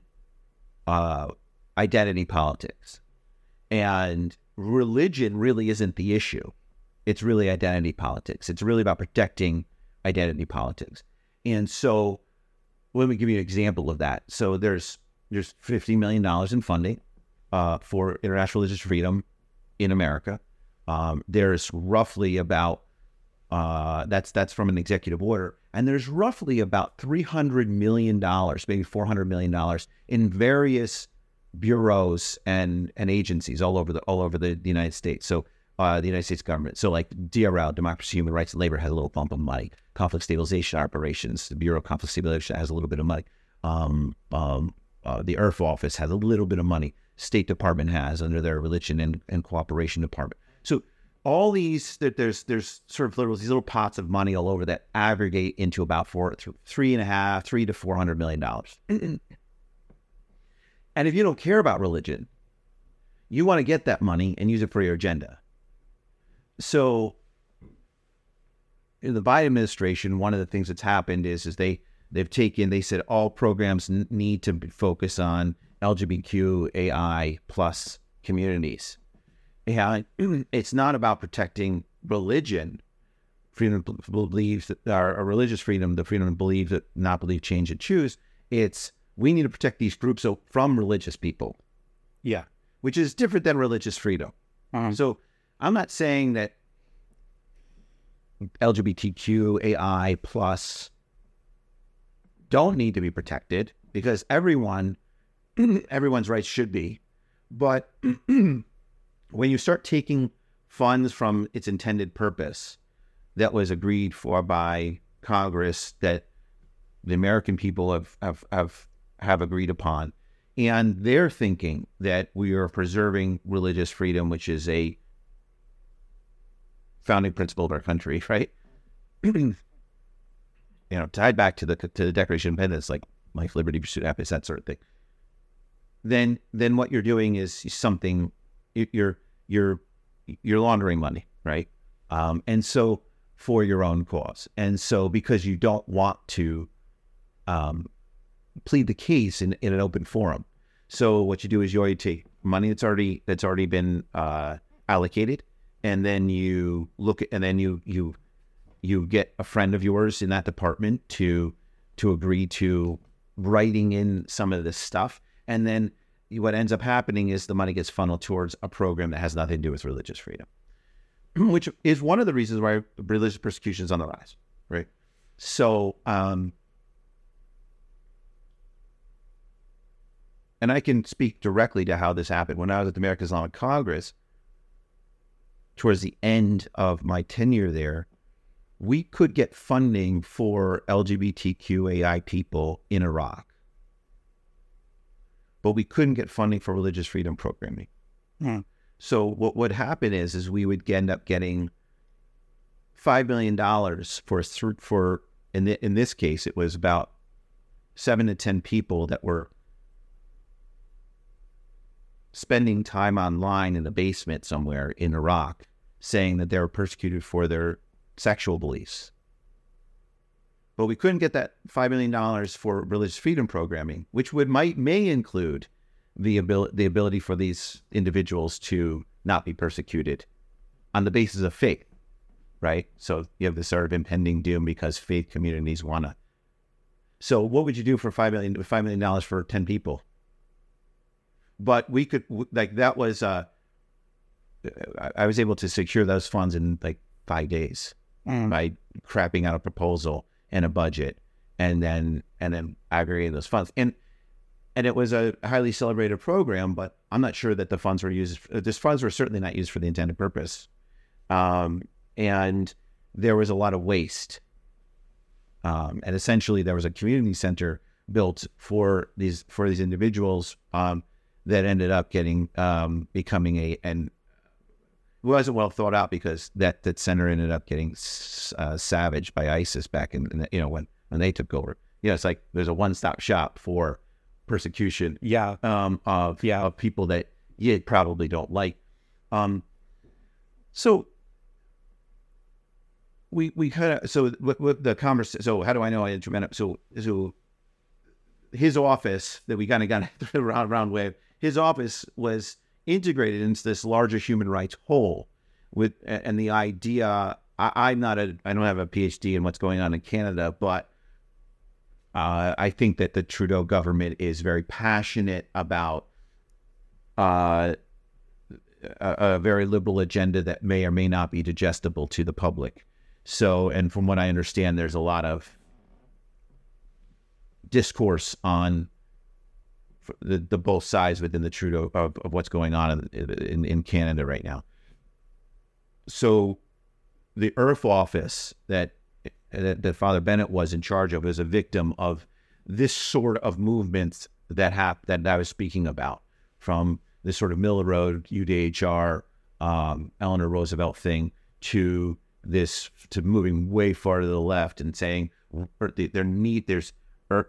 uh, identity politics, and religion really isn't the issue. It's really identity politics. It's really about protecting identity politics. And so, let me give you an example of that. So there's there's fifty million dollars in funding uh, for international religious freedom in America. Um, there's roughly about uh, that's that's from an executive order, and there's roughly about three hundred million dollars, maybe four hundred million dollars, in various bureaus and and agencies all over the all over the, the United States. So uh, the United States government. So like DRL, Democracy, Human Rights, and Labor has a little bump of money. Conflict Stabilization Operations, the Bureau of Conflict Stabilization has a little bit of money. Um, um, uh, the IRF office has a little bit of money. State Department has under their Religion and, and Cooperation Department. So all these there's there's sort of little these little pots of money all over that aggregate into about four three and a half three to four hundred million dollars. and if you don't care about religion, you want to get that money and use it for your agenda. So in the Biden administration, one of the things that's happened is is they they've taken they said all programs need to focus on LGBTQAI plus communities. And it's not about protecting religion, freedom to believe that our religious freedom, the freedom to believe that not believe, change, and choose. It's we need to protect these groups from religious people. Yeah, which is different than religious freedom. Uh-huh. So I'm not saying that LGBTQ AI plus don't need to be protected because everyone everyone's rights should be. But when you start taking funds from its intended purpose that was agreed for by Congress that the American people have have have, have agreed upon, and they're thinking that we are preserving religious freedom, which is a founding principle of our country, right? you know, tied back to the to the Declaration of Independence, like life, liberty, pursuit, happiness, that sort of thing. Then, then what you're doing is something you're you're you're laundering money, right? Um, and so for your own cause, and so because you don't want to um, plead the case in, in an open forum, so what you do is you take money that's already that's already been uh, allocated, and then you look at, and then you you you get a friend of yours in that department to to agree to writing in some of this stuff, and then what ends up happening is the money gets funneled towards a program that has nothing to do with religious freedom, which is one of the reasons why religious persecution is on the rise, right? So, um, and I can speak directly to how this happened. When I was at the American Islamic Congress, towards the end of my tenure there, we could get funding for LGBTQAI people in Iraq but we couldn't get funding for religious freedom programming. Hmm. So what would happen is, is we would end up getting five million dollars for for in the, in this case it was about seven to ten people that were spending time online in a basement somewhere in Iraq, saying that they were persecuted for their sexual beliefs but we couldn't get that $5 million for religious freedom programming, which would might may include the ability the ability for these individuals to not be persecuted on the basis of faith, right? So you have this sort of impending doom because faith communities want to. So what would you do for five million five million dollars for ten people? But we could like that was uh, I, I was able to secure those funds in like five days Mm. by crapping out a proposal and a budget and then and then aggregating those funds. And and it was a highly celebrated program but i'm not sure that the funds were used these funds were certainly not used for the intended purpose. Um, and there was a lot of waste. Um, and essentially there was a community center built for these for these individuals um, that ended up getting um, becoming a an wasn't well thought out because that that center ended up getting uh, savaged by ISIS back in, in the- you know when when they took over. You know, it's like there's a one stop shop for persecution Yeah. um, of Yeah. of people that you probably don't like. Um, so we we kind of so what, what the conversation. So how do I know I instrumental? So so his office that we kind of got around around with his office was integrated into this larger human rights whole with and the idea I, i'm not a i don't have a phd in what's going on in canada but uh, i think that the trudeau government is very passionate about uh, a, a very liberal agenda that may or may not be digestible to the public. So and from what i understand there's a lot of discourse on the, the both sides within the Trudeau of, of what's going on in, in in Canada right now. So, the IRF office that, that that Father Bennett was in charge of is a victim of this sort of movement that hap- that I was speaking about from this sort of Miller Road UDHR um, Eleanor Roosevelt thing to this to moving way far to the left and saying there need there's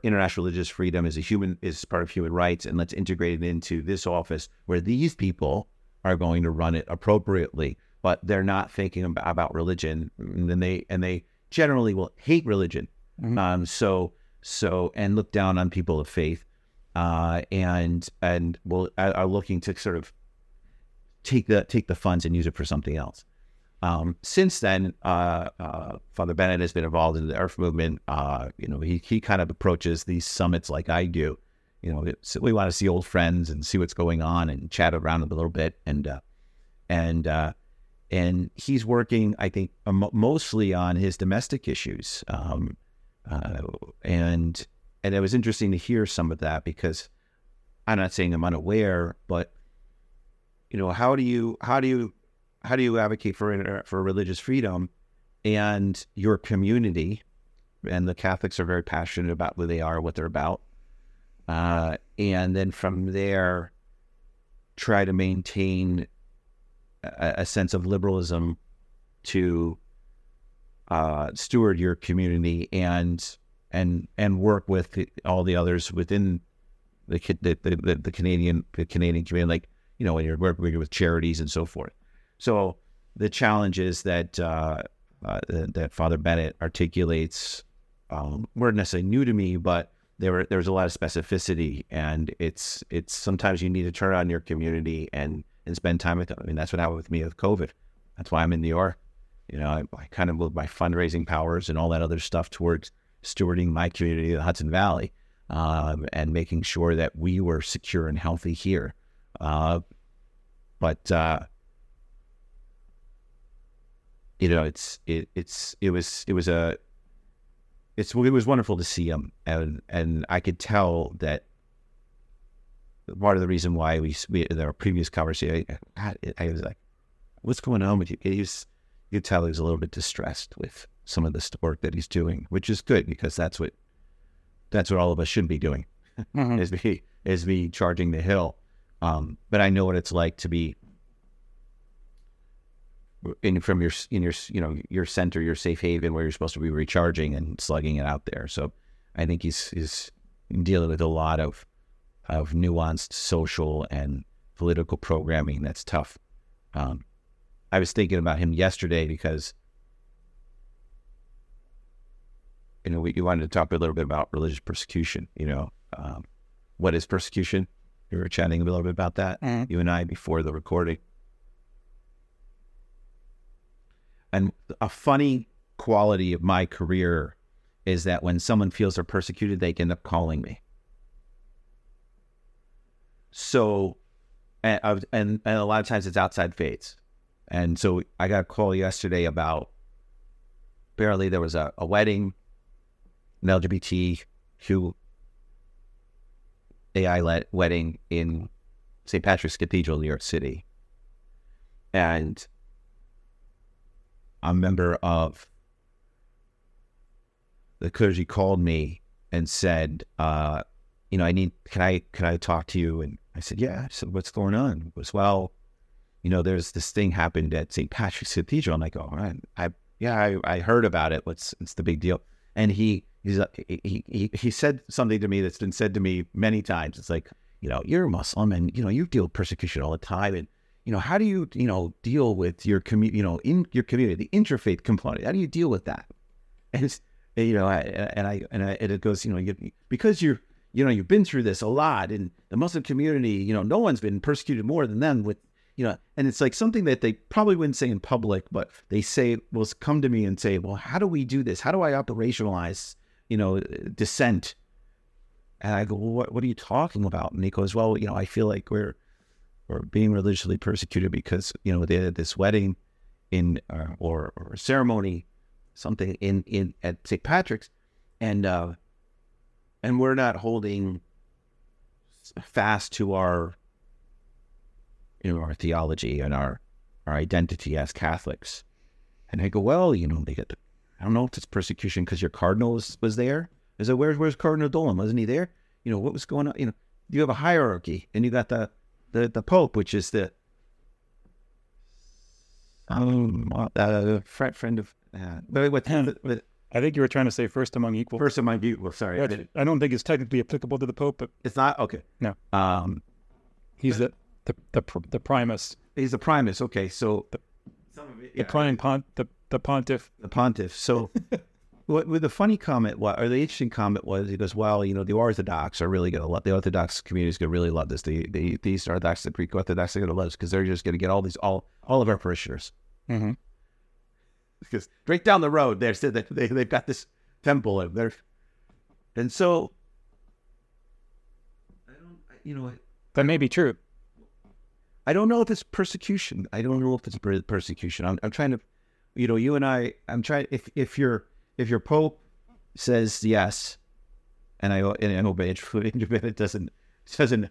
international religious freedom is a human is part of human rights and let's integrate it into this office where these people are going to run it appropriately. But they're not thinking about, about religion and then they and they generally will hate religion. Mhm. um so so and look down on people of faith uh and and will are looking to sort of take the take the funds and use it for something else um, since then, uh, uh, Father Bennett has been involved in the IRF movement. Uh, you know, he he kind of approaches these summits like I do. You know, we want to see old friends and see what's going on and chat around a little bit. And uh, and uh, and he's working, I think, mostly on his domestic issues. Um, uh, and and it was interesting to hear some of that because I'm not saying I'm unaware, but you know, how do you how do you how do you advocate for for religious freedom and your community? And the catholics are very passionate about who they are what they're about. Uh, and then from there try to maintain a, a sense of liberalism to uh, steward your community and and and work with all the others within the, the, the the Canadian the Canadian community. Like you know when you're working with charities and so forth so the challenges that uh, uh, that Father Bennett articulates um, weren't necessarily new to me, but there were there was a lot of specificity, and it's it's sometimes you need to turn on your community and and spend time with them. I mean, that's what happened with me with COVID. That's why I'm in New York. You know, I, I kind of moved my fundraising powers and all that other stuff towards stewarding my community, the Hudson Valley, um, and making sure that we were secure and healthy here. Uh, but uh, you know, it's it it's it was it was a it's it was wonderful to see him, and and I could tell that part of the reason why we we in our previous conversation, I, I was like, "What's going on with you?" He was you could tell he was a little bit distressed with some of the work that he's doing, which is good because that's what that's what all of us should be doing Mhm. is be is be charging the hill. Um, but I know what it's like to be in from your in your you know your center, your safe haven where you're supposed to be recharging and slugging it out there. So I think he's he's dealing with a lot of of nuanced social and political programming that's tough. Um, I was thinking about him yesterday because you know we, we wanted to talk a little bit about religious persecution. You know, um, what is persecution? We were chatting a little bit about that, Mhm. you and I, before the recording. And a funny quality of my career is that when someone feels they're persecuted, they end up calling me. So, and, and, and a lot of times it's outside faiths. And so I got a call yesterday about apparently there was a, a wedding, an LGBT who AI led wedding in St. Patrick's Cathedral, New York City. And a member of the clergy called me and said, uh, you know, I need, can I, can I talk to you? And I said, yeah. Said, what's going on? It was, well, you know, there's this thing happened at St. Patrick's Cathedral. And I go, all right, I, yeah, I, I heard about it. What's, it's the big deal. And he, he's, he, he, he said something to me that's been said to me many times. It's like, you know, you're a Muslim and, you know, you deal with persecution all the time. And, you know, how do you, you know, deal with your community, you know, in your community, the interfaith component? How do you deal with that? And it's, you know, I, and I, and, I, and it goes, you know, you, because you're, you know, you've been through this a lot in the Muslim community, you know, no one's been persecuted more than them with, you know, and it's like something that they probably wouldn't say in public, but they say, will come to me and say, well, how do we do this? How do I operationalize, you know, dissent? And I go, well, what, what are you talking about? And he goes, well, you know, I feel like we're, we're being religiously persecuted because, you know, they had this wedding in, uh, or, or ceremony something in in at St. Patrick's, and uh, and we're not holding fast to our you know our theology and our our identity as Catholics. And I go, well, you know, they get. The, I don't know if it's persecution because your cardinal was, was there. Is it where's where's Cardinal Dolan? Wasn't he there? You know what was going on? You know, you have a hierarchy, and you got the the the Pope, which is the um, uh, friend friend of uh, wait, what, what, I think you were trying to say first among equals. First among equals. Sorry, yeah, I don't think it's technically applicable to the Pope, but it's not okay. No, um, he's the the the, the primus. He's the primus. Okay, so the, it, yeah. the prime pont the the pontiff the pontiff. So. what with the funny comment, what or the interesting comment was, he goes, "Well, you know, the Orthodox are really going to love the Orthodox community is going to really love this. The the, the East Orthodox, the Greek Orthodox are going to love this because they're just going to get all these all all of our parishioners." Mm-hmm because straight down the road they said that they they've got this temple and there, and so I don't you know that may be true. I don't know if it's persecution. I don't know if it's persecution. I'm I'm trying to, you know, you and I. I'm trying if if your if your pope says yes, and I and I obey it, it doesn't doesn't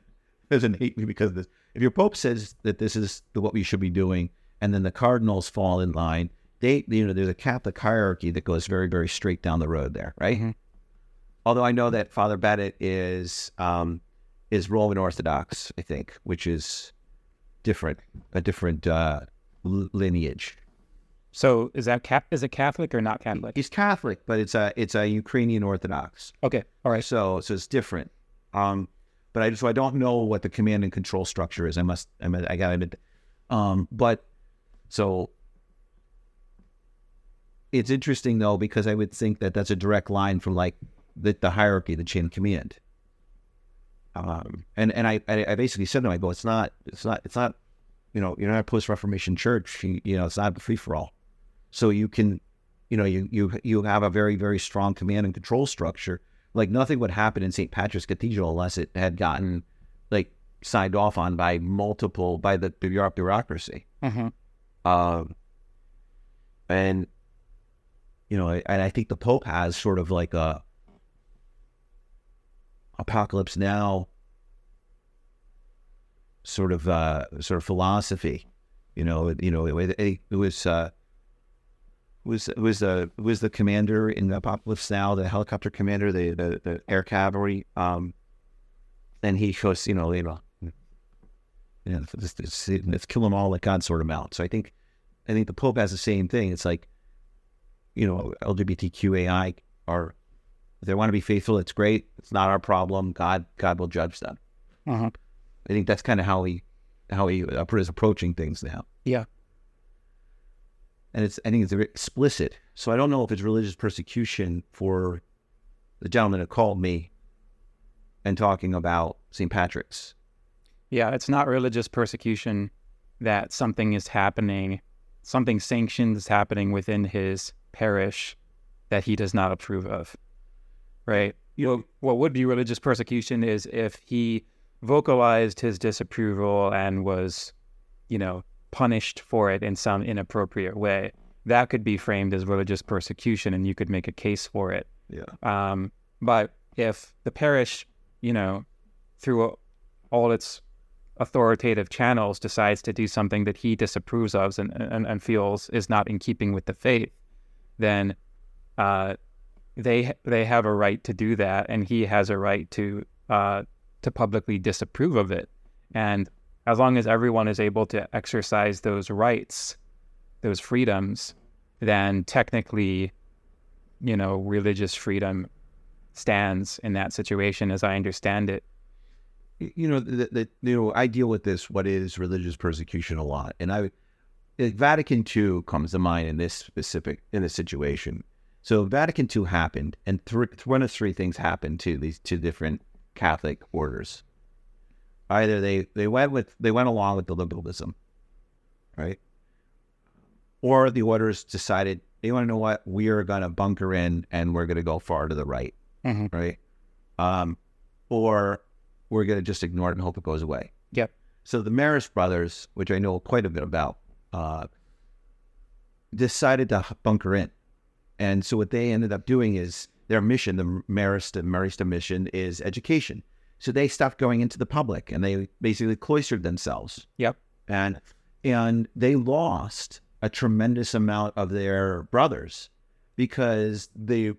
doesn't hate me because of this. If your pope says that this is what we should be doing, and then the cardinals fall in line, they you know there's a Catholic hierarchy that goes very very straight down the road there, right? Mm-hmm. Although I know that Father Bennett is um, is Roman Orthodox, I think, which is different, a different uh, lineage. So is that cap- is it Catholic or not Catholic? He's Catholic, but it's a it's a Ukrainian Orthodox. Okay, all right. So so it's different. Um, but I so I don't know what the command and control structure is. I must I, I got to admit. Um, but so it's interesting though because I would think that that's a direct line from like the, the hierarchy, the chain of command. Um, and and I, I basically said to him, I go, it's not, it's not, it's not, you know, you're not a post Reformation church. You, you, know, it's not free for all. So you can, you know, you you you have a very very strong command and control structure. Like nothing would happen in St. Patrick's Cathedral unless it had gotten like signed off on by multiple by the bureaucracy. Mm-hmm. Um, and you know, and I think the Pope has sort of like a apocalypse now sort of uh, sort of philosophy. You know, you know, it, it, it was uh, was was the was the commander in the apocalypse now, the helicopter commander, the the, the air cavalry. Um, and he goes, you know, you know, you know, let's, let's, let's kill them all like God sort of out. So I think, I think the Pope has the same thing. It's like you know, LGBTQAI are, if they want to be faithful, it's great. It's not our problem. God, God will judge them. Uh-huh. I think that's kind of how he, how he is approaching things now. Yeah. And it's, I think it's very explicit. So I don't know if it's religious persecution for the gentleman that called me and talking about St. Patrick's. Yeah, it's not religious persecution that something is happening something sanctioned is happening within his parish that he does not approve of, right? You know, what would be religious persecution is if he vocalized his disapproval and was, you know, punished for it in some inappropriate way. That could be framed as religious persecution, and you could make a case for it. Yeah. Um, but if the parish, you know, through all its authoritative channels decides to do something that he disapproves of and, and, and feels is not in keeping with the faith, then uh, they they have a right to do that, and he has a right to uh, to publicly disapprove of it. And as long as everyone is able to exercise those rights, those freedoms, then technically, you know, religious freedom stands in that situation, as I understand it. you know, the, the, you know, I deal with this. What is religious persecution a lot, and I, Vatican II comes to mind in this specific in this situation. So Vatican II happened, and th- one of three things happened to these two different Catholic orders. Either they they went with they went along with the liberalism, right, or the orders decided they want to know what we are going to bunker in and we're going to go far to the right, Mhm. right, um, or we're going to just ignore it and hope it goes away. Yep. So the Marist brothers, which I know quite a bit about, uh, decided to bunker in. And so what they ended up doing is their mission, the Marist and Marista mission, is education. So they stopped going into the public and they basically cloistered themselves. Yep. And and they lost a tremendous amount of their brothers because they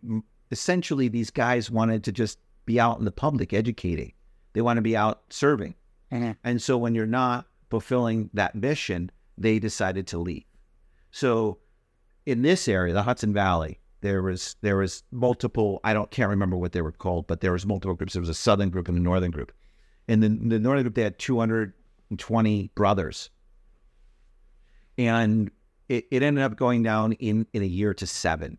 essentially these guys wanted to just be out in the public educating. They want to be out serving. Mhm. And so when you're not fulfilling that mission, they decided to leave. So in this area, the Hudson Valley, there was there was multiple. I don't can't remember what they were called, but there was multiple groups. There was a southern group and a northern group. In the, the northern group, they had 220 brothers, and it, it ended up going down in in a year to seven.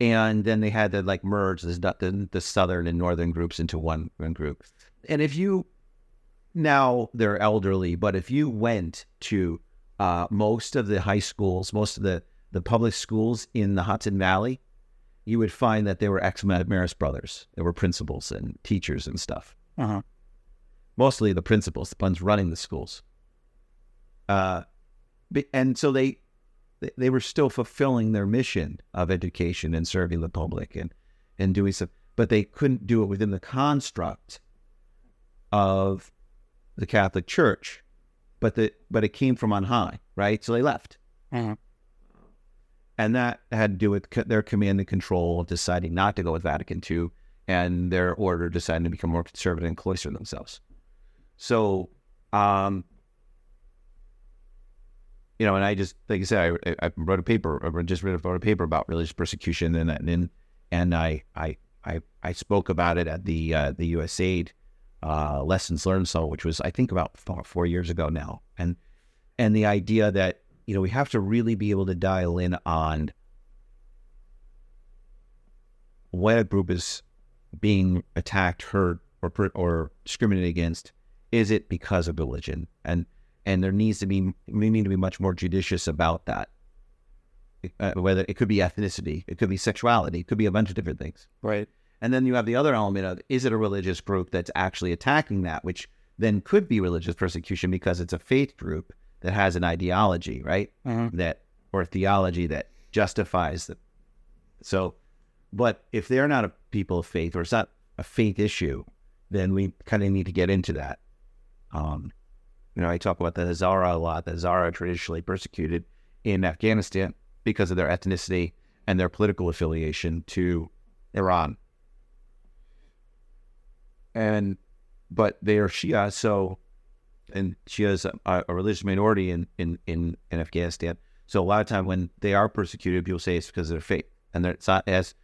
And then they had to like merge the, the, the southern and northern groups into one, one group. And if you now they're elderly, but if you went to uh, most of the high schools, most of the, the public schools in the Hudson Valley, you would find that they were ex Marist brothers. There were principals and teachers and stuff. Uh-huh. Mostly the principals, the ones running the schools. Uh, and so they they- were still fulfilling their mission of education and serving the public and and doing some, but they couldn't do it within the construct of the Catholic Church. But the but it came from on high, right? So they left, Mhm. And that had to do with co- their command and control deciding not to go with Vatican II, and their order deciding to become more conservative and cloister themselves. So, um, you know, and I just, like I said, I, I wrote a paper, I just wrote a paper about religious persecution, and and and I I I, I spoke about it at the uh, the USAID uh, lessons learned summit, which was I think about four, four years ago now, and and the idea that you know we have to really be able to dial in on when a group is being attacked, hurt, or or discriminated against. Is it because of religion? And and there needs to be we need to be much more judicious about that. Uh, whether it could be ethnicity, it could be sexuality, it could be a bunch of different things. Right. And then you have the other element of is it a religious group that's actually attacking that, which then could be religious persecution because it's a faith group that has an ideology, right? Mhm. That or theology that justifies the. So, but if they're not a people of faith or it's not a faith issue, then we kind of need to get into that. Um, you know, I talk about the Hazara a lot. The Hazara traditionally persecuted in Afghanistan because of their ethnicity and their political affiliation to Iran. And but they are Shia, so and she is a, a religious minority in, in, in, in Afghanistan. So a lot of time when they are persecuted, people say it's because of their faith, and it's not as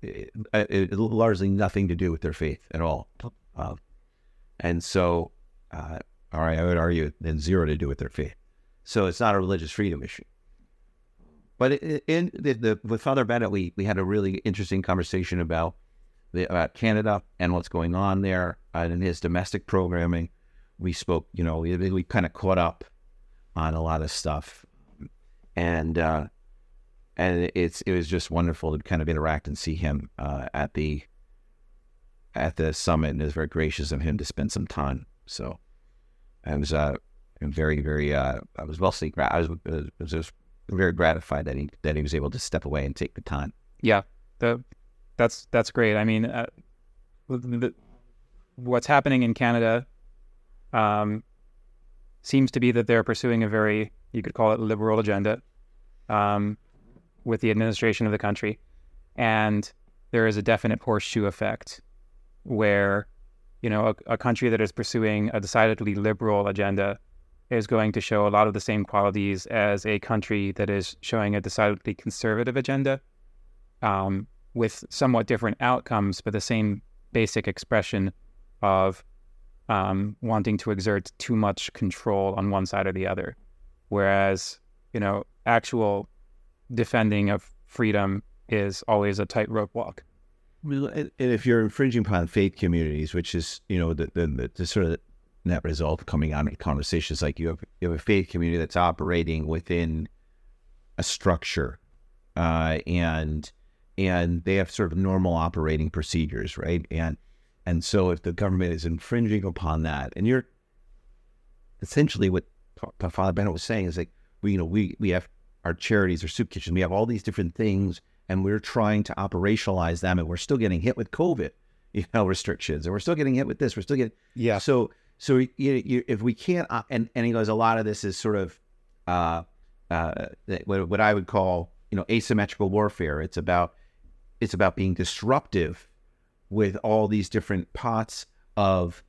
it, it, it largely nothing to do with their faith at all. Um, and so, uh, all right, I would argue then zero to do with their faith. So it's not a religious freedom issue. But in the, the with Father Bennett, we we had a really interesting conversation about the, about Canada and what's going on there, uh, and in his domestic programming. We spoke, you know, we, we kind of caught up on a lot of stuff, and uh, and it's it was just wonderful to kind of interact and see him uh, at the at the summit, and it was very gracious of him to spend some time. So I was uh, very very uh, I was well I was, I was just very gratified that he that he was able to step away and take the time. Yeah, the, that's that's great. I mean, uh, the, what's happening in Canada um, seems to be that they're pursuing a very you could call it liberal agenda um, with the administration of the country, and there is a definite horseshoe effect where you know a, a country that is pursuing a decidedly liberal agenda is going to show a lot of the same qualities as a country that is showing a decidedly conservative agenda um, with somewhat different outcomes, but the same basic expression of um, wanting to exert too much control on one side or the other. Whereas, you know, actual defending of freedom is always a tightrope walk. And if you're infringing upon faith communities, which is, you know, the, the, the sort of net result coming out of conversations like you have, you have a faith community that's operating within a structure uh, and and they have sort of normal operating procedures, right? And and so if the government is infringing upon that, and you're essentially what Father Bennett was saying is like we you know we we have our charities or soup kitchens, we have all these different things, and we're trying to operationalize them, and we're still getting hit with COVID, you know, restrictions, and we're still getting hit with this, we're still getting yeah. So so you, you, if we can't, uh, and and he goes, a lot of this is sort of uh, uh, what, what I would call you know asymmetrical warfare. It's about it's about being disruptive with all these different pots of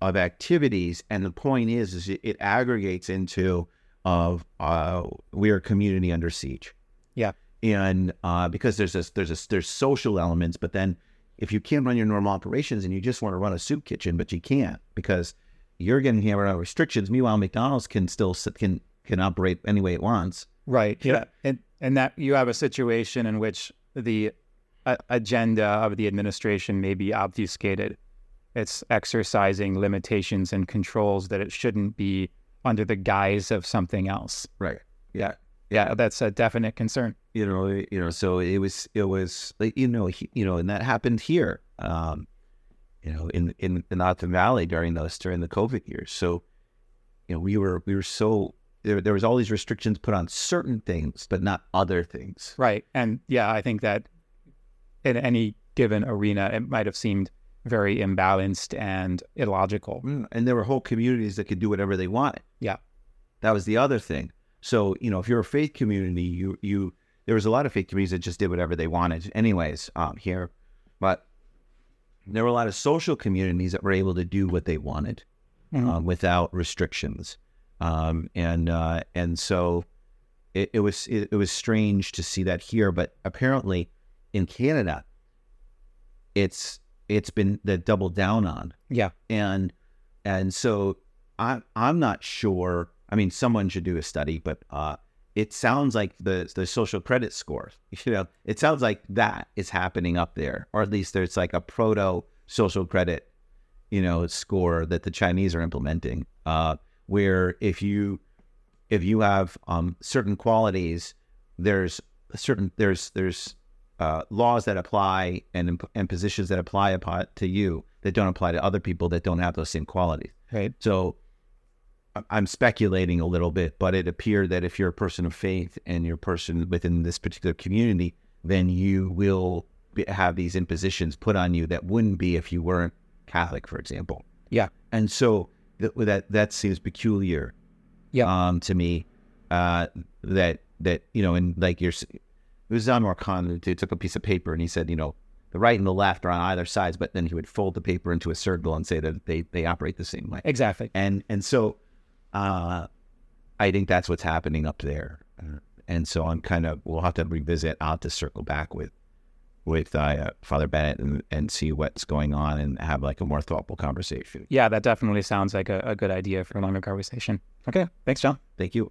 of activities, and the point is, is it, it aggregates into of uh, we are a community under siege. Yeah, and uh, because there's this, there's a, there's social elements, but then if you can't run your normal operations and you just want to run a soup kitchen, but you can't because you're getting hammered on restrictions. Meanwhile, McDonald's can still can can operate any way it wants. Right. Yeah. And and that you have a situation in which the agenda of the administration may be obfuscated. It's exercising limitations and controls that it shouldn't be under the guise of something else. Right. Yeah. Yeah, that's a definite concern. You know, you know, so it was, it was, you know, he, you know, and that happened here. Um, you know, in in the Northern Valley during those during the COVID years. So, you know, we were we were so there, there was all these restrictions put on certain things, but not other things. Right, and yeah, I think that in any given arena, it might have seemed very imbalanced and illogical. Mm, and there were whole communities that could do whatever they wanted. Yeah, that was the other thing. So you know, if you're a faith community, you you there was a lot of faith communities that just did whatever they wanted, anyways. Um, here, but there were a lot of social communities that were able to do what they wanted mm-hmm. uh, without restrictions, um, and uh, and so it, it was it, it, was strange to see that here. But apparently, in Canada, it's it's been the doubled down on. Yeah, and and so I I'm not sure. I mean, someone should do a study, but uh, it sounds like the the social credit score. You know, it sounds like that is happening up there, or at least there's like a proto social credit, you know, score that the Chinese are implementing. Uh, where if you if you have um, certain qualities, there's certain there's there's uh, laws that apply and and positions that apply upon to you that don't apply to other people that don't have those same qualities. Right. So I'm speculating a little bit, but it appeared that if you're a person of faith and you're a person within this particular community, then you will be, have these impositions put on you that wouldn't be if you weren't Catholic, for example. Yeah. And so th- that that seems peculiar. Yeah. Um, to me, uh, that that you know, and like you're, it was Immanuel Kant who took a piece of paper and he said, you know, the right and the left are on either sides, but then he would fold the paper into a circle and say that they they operate the same way. Exactly. And and so uh, I think that's what's happening up there. Uh, and so I'm kind of, we'll have to revisit, I'll have to circle back with with uh, Father Bennett and, and see what's going on and have like a more thoughtful conversation. Yeah, that definitely sounds like a, a good idea for a longer conversation. Okay. Thanks, John. Thank you.